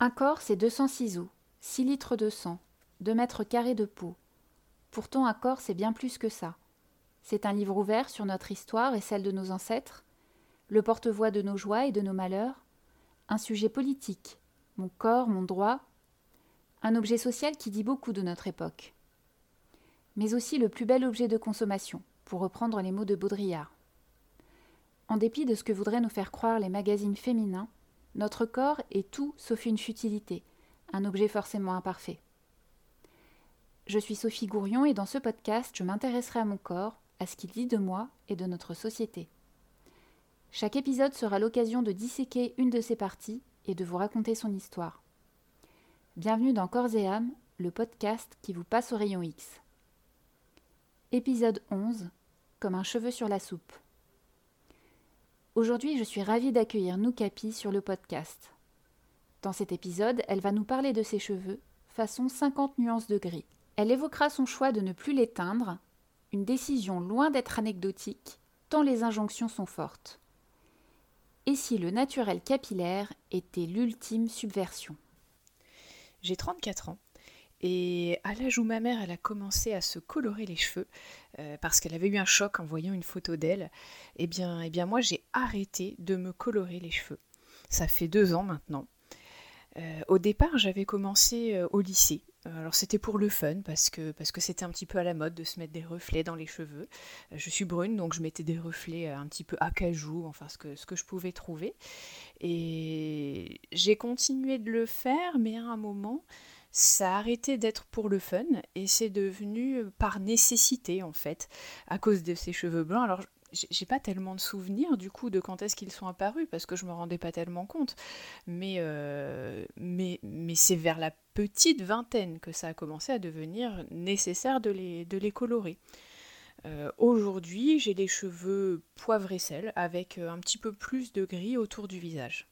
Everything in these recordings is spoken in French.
Un corps, c'est 200 ciseaux, 6 litres de sang, 2 mètres carrés de peau. Pourtant, un corps, c'est bien plus que ça. C'est un livre ouvert sur notre histoire et celle de nos ancêtres, le porte-voix de nos joies et de nos malheurs, un sujet politique, mon corps, mon droit, un objet social qui dit beaucoup de notre époque, mais aussi le plus bel objet de consommation, pour reprendre les mots de Baudrillard. En dépit de ce que voudraient nous faire croire les magazines féminins, notre corps est tout sauf une futilité, un objet forcément imparfait. Je suis Sophie Gourion et dans ce podcast, je m'intéresserai à mon corps, à ce qu'il dit de moi et de notre société. Chaque épisode sera l'occasion de disséquer une de ses parties et de vous raconter son histoire. Bienvenue dans Corps et âme, le podcast qui vous passe au rayon X. Épisode 11 Comme un cheveu sur la soupe. Aujourd'hui, je suis ravie d'accueillir Noukapi sur le podcast. Dans cet épisode, elle va nous parler de ses cheveux, façon 50 nuances de gris. Elle évoquera son choix de ne plus les teindre, une décision loin d'être anecdotique, tant les injonctions sont fortes. Et si le naturel capillaire était l'ultime subversion? J'ai 34 ans. Et à l'âge où ma mère a commencé à se colorer les cheveux, euh, parce qu'elle avait eu un choc en voyant une photo d'elle, eh bien, eh bien moi j'ai arrêté de me colorer les cheveux. Ça fait deux ans maintenant. Euh, au départ j'avais commencé euh, au lycée. Alors c'était pour le fun, parce que parce que c'était un petit peu à la mode de se mettre des reflets dans les cheveux. je suis brune, donc je mettais des reflets un petit peu acajou, enfin ce que, ce que je pouvais trouver. Et j'ai continué de le faire, mais à un moment, ça a arrêté d'être pour le fun et c'est devenu par nécessité en fait, à cause de ces cheveux blancs. Alors j'ai pas tellement de souvenirs du coup de quand est-ce qu'ils sont apparus parce que je me rendais pas tellement compte. Mais, euh, mais, mais c'est vers la petite vingtaine que ça a commencé à devenir nécessaire de les, de les colorer. Euh, aujourd'hui, j'ai les cheveux poivre et sel avec euh, un petit peu plus de gris autour du visage.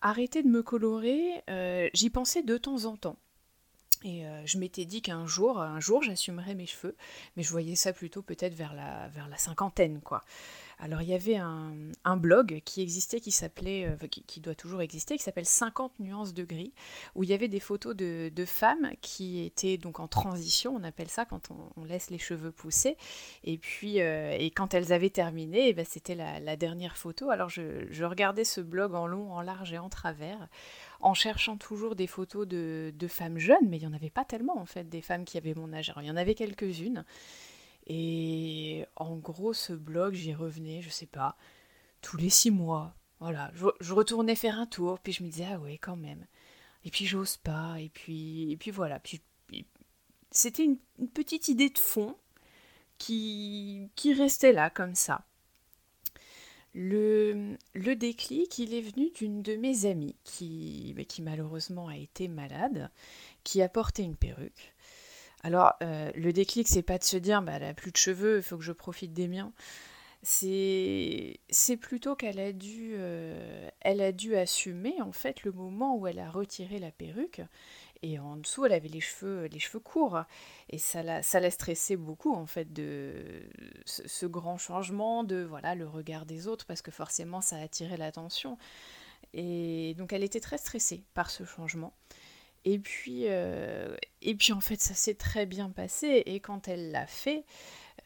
Arrêter de me colorer, euh, j'y pensais de temps en temps. Et je m'étais dit qu'un jour, un jour, j'assumerais mes cheveux, mais je voyais ça plutôt peut-être vers la, vers la cinquantaine, quoi. Alors il y avait un, blog qui existait, qui s'appelait, euh, qui, doit toujours exister, qui s'appelle 50 nuances de gris, où il y avait des photos de, femmes qui étaient donc en transition, on appelle ça quand on, laisse les cheveux pousser, et puis euh, et quand elles avaient terminé, eh ben, c'était la, dernière photo. Alors je, regardais ce blog en long, en large et en travers, en cherchant toujours des photos de, de femmes jeunes, mais il n'y en avait pas tellement en fait, des femmes qui avaient mon âge. Alors il y en avait quelques-unes. Et en gros, ce blog, j'y revenais, je sais pas, tous les six mois. Voilà, je, retournais faire un tour, puis je me disais, ah ouais, quand même. Et puis j'ose pas, et puis, et puis voilà. Puis, c'était une, petite idée de fond qui, qui restait là, comme ça. Le, le déclic, il est venu d'une de mes amies qui, qui malheureusement a été malade, qui a porté une perruque. Alors, euh, le déclic, c'est pas de se dire, bah, elle a plus de cheveux, il faut que je profite des miens. C'est, plutôt qu'elle a dû, euh, elle a dû assumer en fait le moment où elle a retiré la perruque et en dessous elle avait les cheveux, les cheveux courts et ça la, ça beaucoup en fait de ce, ce, grand changement de voilà le regard des autres parce que forcément ça a attiré l'attention et donc elle était très stressée par ce changement. Et puis, euh, et puis en fait, ça s'est très bien passé. Et quand elle l'a fait,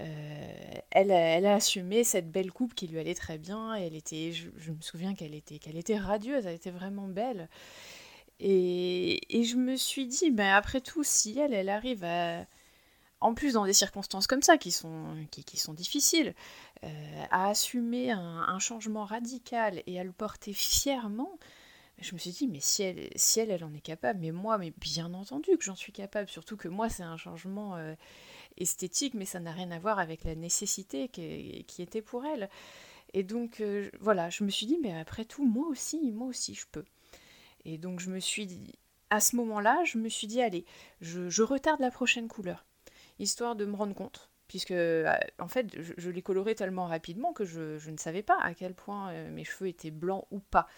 euh, elle, a, assumé cette belle coupe qui lui allait très bien. elle était, je, me souviens qu'elle était, qu'elle était radieuse, elle était vraiment belle. Et, et je me suis dit, ben après tout, si elle, elle arrive à, en plus dans des circonstances comme ça qui sont, qui, sont difficiles, euh, à assumer un, changement radical et à le porter fièrement, je me suis dit, mais si elle, si elle, en est capable, mais moi, mais bien entendu que j'en suis capable, surtout que moi, c'est un changement euh, esthétique, mais ça n'a rien à voir avec la nécessité qui, qui était pour elle. Et donc, euh, voilà, je me suis dit, mais après tout, moi aussi, moi aussi, je peux. Et donc, je me suis dit, à ce moment-là, je me suis dit, allez, je, je retarde la prochaine couleur, histoire de me rendre compte puisque euh, en fait je, l'ai coloré tellement rapidement que je, ne savais pas à quel point euh, mes cheveux étaient blancs ou pas.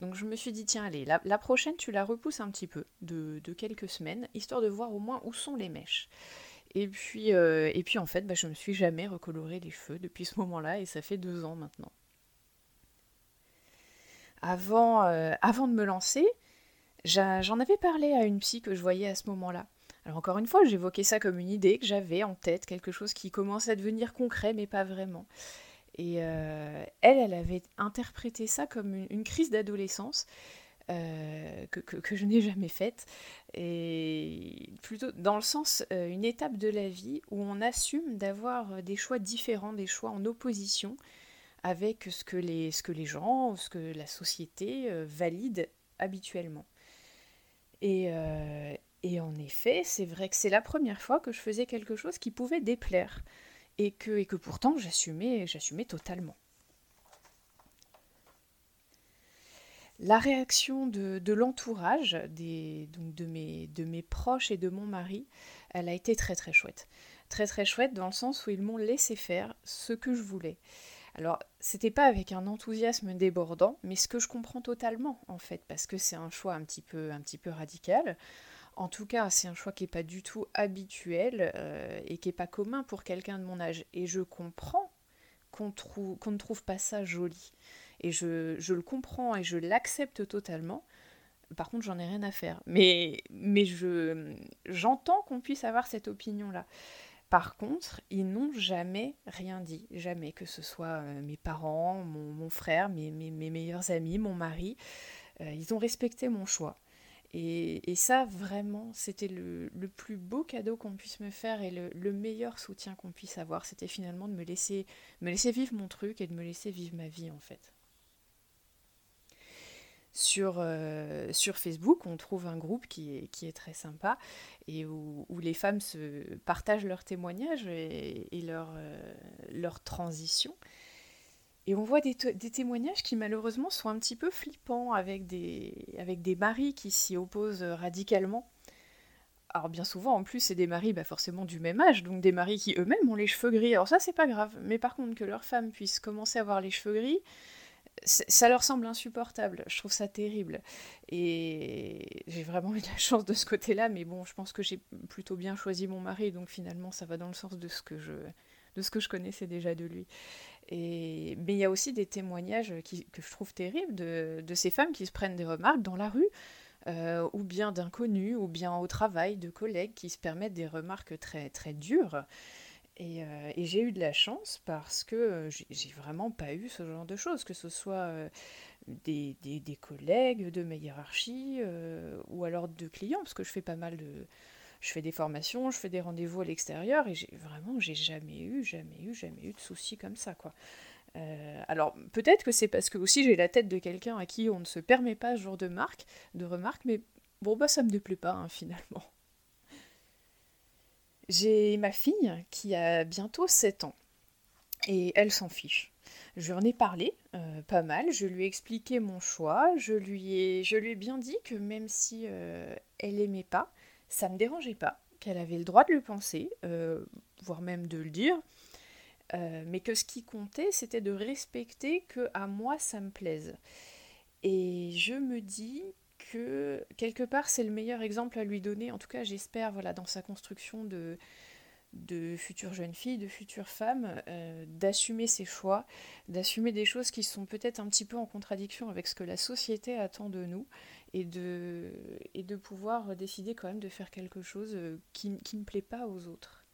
Donc je me suis dit tiens allez, la, prochaine tu la repousses un petit peu de, quelques semaines, histoire de voir au moins où sont les mèches. Et puis, euh, et puis en fait, bah, je ne me suis jamais recoloré les cheveux depuis ce moment-là et ça fait deux ans maintenant. Avant, avant de me lancer, J'en avais parlé à une psy que je voyais à ce moment-là. Alors encore une fois, j'évoquais ça comme une idée que j'avais en tête, quelque chose qui commençait à devenir concret, mais pas vraiment. Et euh, elle, elle avait interprété ça comme une, crise d'adolescence euh, que, je n'ai jamais faite, et plutôt dans le sens euh, une étape de la vie où on assume d'avoir des choix différents, des choix en opposition avec ce que les, ce que les gens, ce que la société valide habituellement. Et, et en effet, c'est vrai que c'est la première fois que je faisais quelque chose qui pouvait déplaire et que, pourtant j'assumais, totalement. La réaction de, l'entourage, de mes, proches et de mon mari, elle a été très très chouette. Très très chouette dans le sens où ils m'ont laissé faire ce que je voulais. Alors, c'était pas avec un enthousiasme débordant, mais ce que je comprends totalement en fait, parce que c'est un choix un petit peu radical. En tout cas, c'est un choix qui n'est pas du tout habituel euh, et qui n'est pas commun pour quelqu'un de mon âge. Et je comprends qu'on ne trouve pas ça joli. Et je, le comprends et je l'accepte totalement. Par contre, j'en ai rien à faire. Mais, mais je, j'entends qu'on puisse avoir cette opinion-là. Par contre, ils n'ont jamais rien dit. Jamais. Que ce soit euh, mes parents, mon, frère, mes, mes, meilleurs amis, mon mari. Euh, ils ont respecté mon choix. Et, ça, vraiment, c'était le, plus beau cadeau qu'on puisse me faire et le, meilleur soutien qu'on puisse avoir. C'était finalement de me laisser, me laisser vivre mon truc et de me laisser vivre ma vie, en fait. Sur, euh, sur Facebook, on trouve un groupe qui est, qui est très sympa et où, les femmes se partagent leurs témoignages et, et leur, euh, leur transition. Et on voit des, témoignages qui malheureusement sont un petit peu flippants avec des, avec des maris qui s'y opposent radicalement. Alors bien souvent en plus c'est des maris bah, forcément du même âge, donc des maris qui eux-mêmes ont les cheveux gris. Alors ça c'est pas grave, mais par contre que leur femme puisse commencer à avoir les cheveux gris, ça leur semble insupportable. Je trouve ça terrible. Et j'ai vraiment eu de la chance de ce côté-là, mais bon, je pense que j'ai plutôt bien choisi mon mari, donc finalement ça va dans le sens de ce que je, de ce que je connaissais déjà de lui. Mais il y a aussi des témoignages que je trouve terribles de, ces femmes qui se prennent des remarques dans la rue, euh, ou bien d'inconnus, ou bien au travail, de collègues qui se permettent des remarques très, très dures. Et, euh, j'ai eu de la chance parce que j'ai vraiment pas eu ce genre de choses, que ce soit euh, des, des, collègues de ma hiérarchie ou alors de clients, parce que je fais pas mal de, je fais des formations, je fais des rendez-vous à l'extérieur et j'ai vraiment j'ai jamais eu, jamais eu, jamais eu de soucis comme ça quoi. Euh, alors peut-être que c'est parce que aussi j'ai la tête de quelqu'un à qui on ne se permet pas ce genre de marque, de remarques, mais bon bah ça me déplaît pas hein, finalement. J'ai ma fille qui a bientôt 7 ans et elle s'en fiche. Je lui en ai parlé euh, pas mal, je lui ai expliqué mon choix, je lui ai, je lui ai bien dit que même si euh, elle aimait pas, ça ne me dérangeait pas, qu'elle avait le droit de le penser, euh, voire même de le dire, euh, mais que ce qui comptait, c'était de respecter que à moi ça me plaise. Et je me dis que quelque part c'est le meilleur exemple à lui donner, en tout cas j'espère, voilà, dans sa construction de, de futures jeunes filles, de futures femmes, euh, d'assumer ses choix, d'assumer des choses qui sont peut-être un petit peu en contradiction avec ce que la société attend de nous, et de, et de pouvoir décider quand même de faire quelque chose euh, qui, qui ne plaît pas aux autres.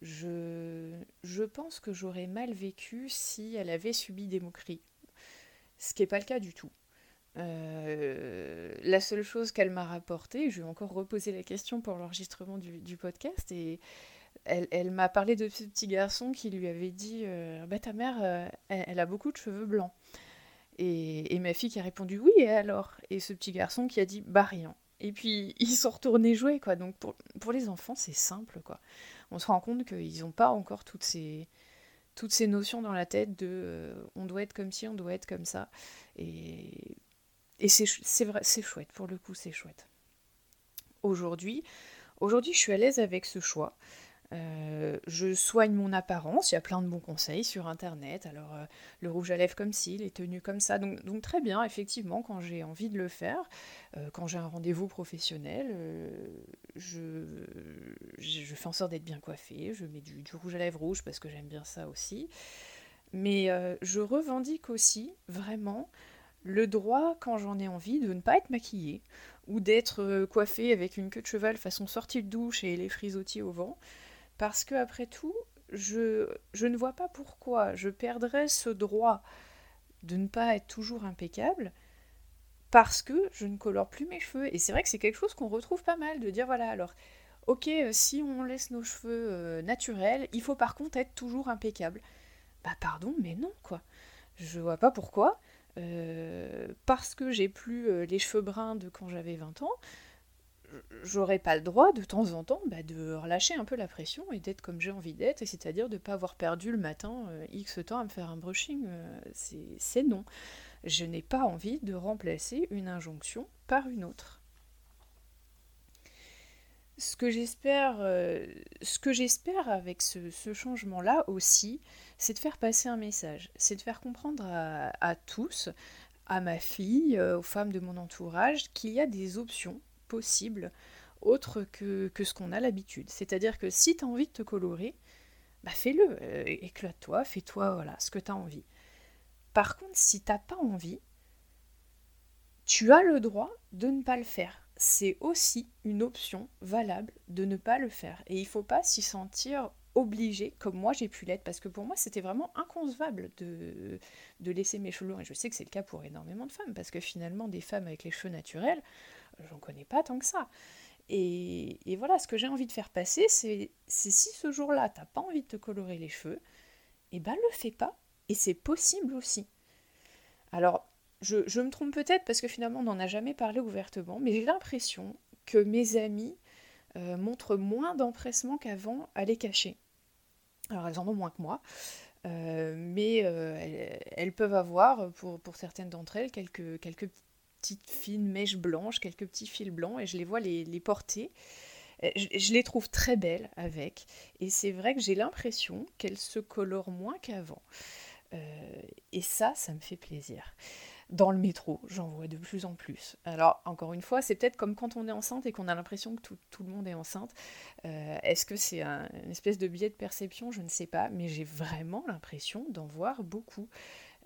Je, je pense que j'aurais mal vécu si elle avait subi des moqueries, ce qui n'est pas le cas du tout. Euh, la seule chose qu'elle m'a rapporté, je vais encore reposer la question pour l'enregistrement du, du, podcast, et elle, elle m'a parlé de ce petit garçon qui lui avait dit euh, bah, Ta mère, elle, a beaucoup de cheveux blancs. Et, ma fille qui a répondu oui, et alors? Et ce petit garçon qui a dit bah rien. Et puis ils sont retournés jouer, quoi. Donc pour, pour les enfants, c'est simple, quoi. On se rend compte qu'ils n'ont pas encore toutes ces, toutes ces notions dans la tête de euh, on doit être comme ci, on doit être comme ça. Et, et c'est vrai, c'est chouette, pour le coup, c'est chouette. Aujourd'hui, aujourd'hui, je suis à l'aise avec ce choix. Euh, je soigne mon apparence, il y a plein de bons conseils sur internet. Alors, euh, le rouge à lèvres comme ci, les tenues comme ça. Donc, très bien, effectivement, quand j'ai envie de le faire, euh, quand j'ai un rendez-vous professionnel, je, fais en sorte d'être bien coiffée. Je mets du, du, rouge à lèvres rouge parce que j'aime bien ça aussi. Mais je revendique aussi vraiment le droit, quand j'en ai envie, de ne pas être maquillée ou d'être coiffée avec une queue de cheval façon sortie de douche et les frisottis au vent, parce que après tout, je, je ne vois pas pourquoi je perdrais ce droit de ne pas être toujours impeccable parce que je ne colore plus mes cheveux. Et c'est vrai que c'est quelque chose qu'on retrouve pas mal, de dire voilà, alors, ok, euh, si on laisse nos cheveux euh, naturels, il faut par contre être toujours impeccable. Bah pardon, mais non, quoi. Je vois pas pourquoi. Euh, parce que j'ai plus les cheveux bruns de quand j'avais 20 ans, j'aurais pas le droit de temps en temps bah, de relâcher un peu la pression et d'être comme j'ai envie d'être, c'est-à-dire de ne pas avoir perdu le matin X temps à me faire un brushing. c'est non je n'ai pas envie de remplacer une injonction par une autre. Ce que j'espère, euh, ce que j'espère avec ce, changement-là aussi, c'est de faire passer un message, c'est de faire comprendre à, tous, à ma fille, euh, aux femmes de mon entourage, qu'il y a des options possibles autres que, ce qu'on a l'habitude. C'est-à-dire que si tu as envie de te colorer, bah fais-le, euh, éclate-toi, fais-toi voilà, ce que tu as envie. Par contre, si t'as pas envie, tu as le droit de ne pas le faire. C'est aussi une option valable de ne pas le faire. Et il faut pas s'y sentir obligé, comme moi j'ai pu l'être, parce que pour moi c'était vraiment inconcevable de, de laisser mes cheveux longs. Et je sais que c'est le cas pour énormément de femmes, parce que finalement des femmes avec les cheveux naturels, j'en connais pas tant que ça. Et, voilà, ce que j'ai envie de faire passer, c'est si ce jour-là t'as pas envie de te colorer les cheveux, et eh ben le fais pas et c'est possible aussi. Alors, je, me trompe peut-être parce que finalement on n'en a jamais parlé ouvertement, mais j'ai l'impression que mes amis euh, montrent moins d'empressement qu'avant à les cacher. Alors elles en ont moins que moi, euh, mais euh, elles, peuvent avoir, pour, certaines d'entre elles, quelques, quelques fines mèches blanches, quelques petits fils blancs, et je les vois les, porter. Je, les trouve très belles avec, et c'est vrai que j'ai l'impression qu'elles se colorent moins qu'avant. Euh, et ça, ça me fait plaisir. Dans le métro, j'en vois de plus en plus. Alors, encore une fois, c'est peut-être comme quand on est enceinte et qu'on a l'impression que tout, le monde est enceinte. Euh, est-ce que c'est une espèce de biais de perception? Je ne sais pas, mais j'ai vraiment l'impression d'en voir beaucoup.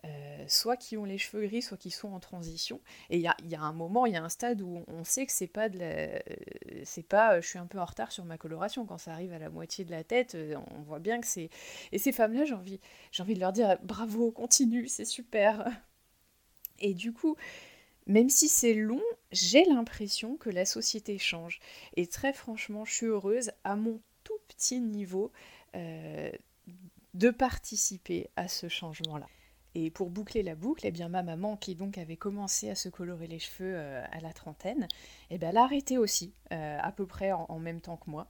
Euh, soit qui ont les cheveux gris, soit qui sont en transition. Et il y a, un moment, il y a un stade où on sait que c'est pas de la... c'est pas, je suis un peu en retard sur ma coloration. Quand ça arrive à la moitié de la tête, euh, on voit bien que c'est. Et ces femmes-là, j'ai envie, j'ai envie de leur dire bravo, continue, c'est super. Et du coup, même si c'est long, j'ai l'impression que la société change. Et très franchement, je suis heureuse à mon tout petit niveau euh, de participer à ce changement-là. Et pour boucler la boucle, eh bien, ma maman, qui donc avait commencé à se colorer les cheveux euh, à la trentaine, eh bien, elle a arrêté aussi, euh, à peu près en, même temps que moi.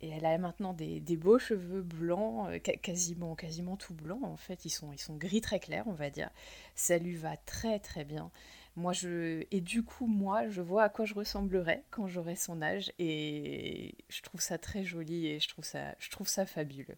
Et elle a maintenant des, beaux cheveux blancs, euh, quasiment, quasiment tout blancs en fait. Ils sont, ils sont gris très clairs, on va dire. Ça lui va très très bien. Moi, je... Et du coup, moi, je vois à quoi je ressemblerai quand j'aurai son âge. Et je trouve ça très joli et je trouve ça, je trouve ça fabuleux.